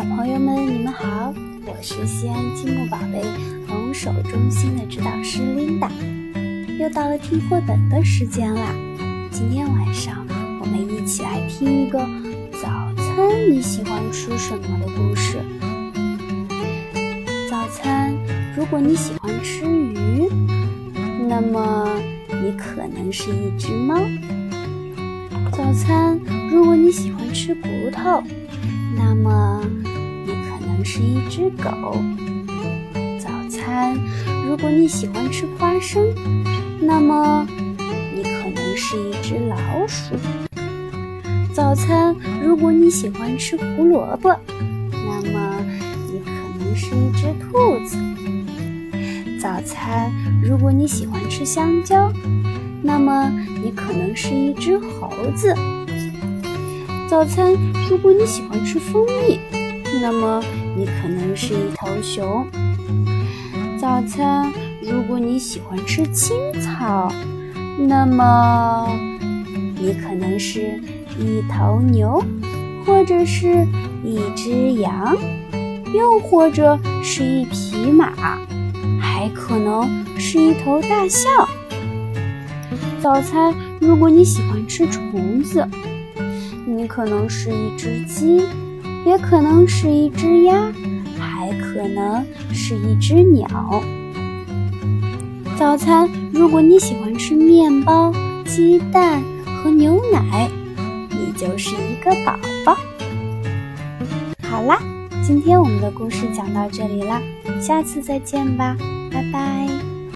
小朋友们，你们好，我是西安积木宝贝龙首中心的指导师琳达又到了听绘本的时间啦。今天晚上我们一起来听一个早餐你喜欢吃什么的故事。早餐，如果你喜欢吃鱼，那么你可能是一只猫。早餐，如果你喜欢吃骨头，那么是一只狗。早餐，如果你喜欢吃花生，那么你可能是一只老鼠。早餐，如果你喜欢吃胡萝卜，那么你可能是一只兔子。早餐，如果你喜欢吃香蕉，那么你可能是一只猴子。早餐，如果你喜欢吃蜂蜜，那么你可能是一头熊。早餐，如果你喜欢吃青草，那么你可能是一头牛，或者是一只羊，又或者是一匹马，还可能是一头大象。早餐，如果你喜欢吃虫子，你可能是一只鸡，也可能是一只鸭，还可能是一只鸟。早餐，如果你喜欢吃面包、鸡蛋和牛奶，你就是一个宝宝。好啦，今天我们的故事讲到这里啦，下次再见吧，拜拜。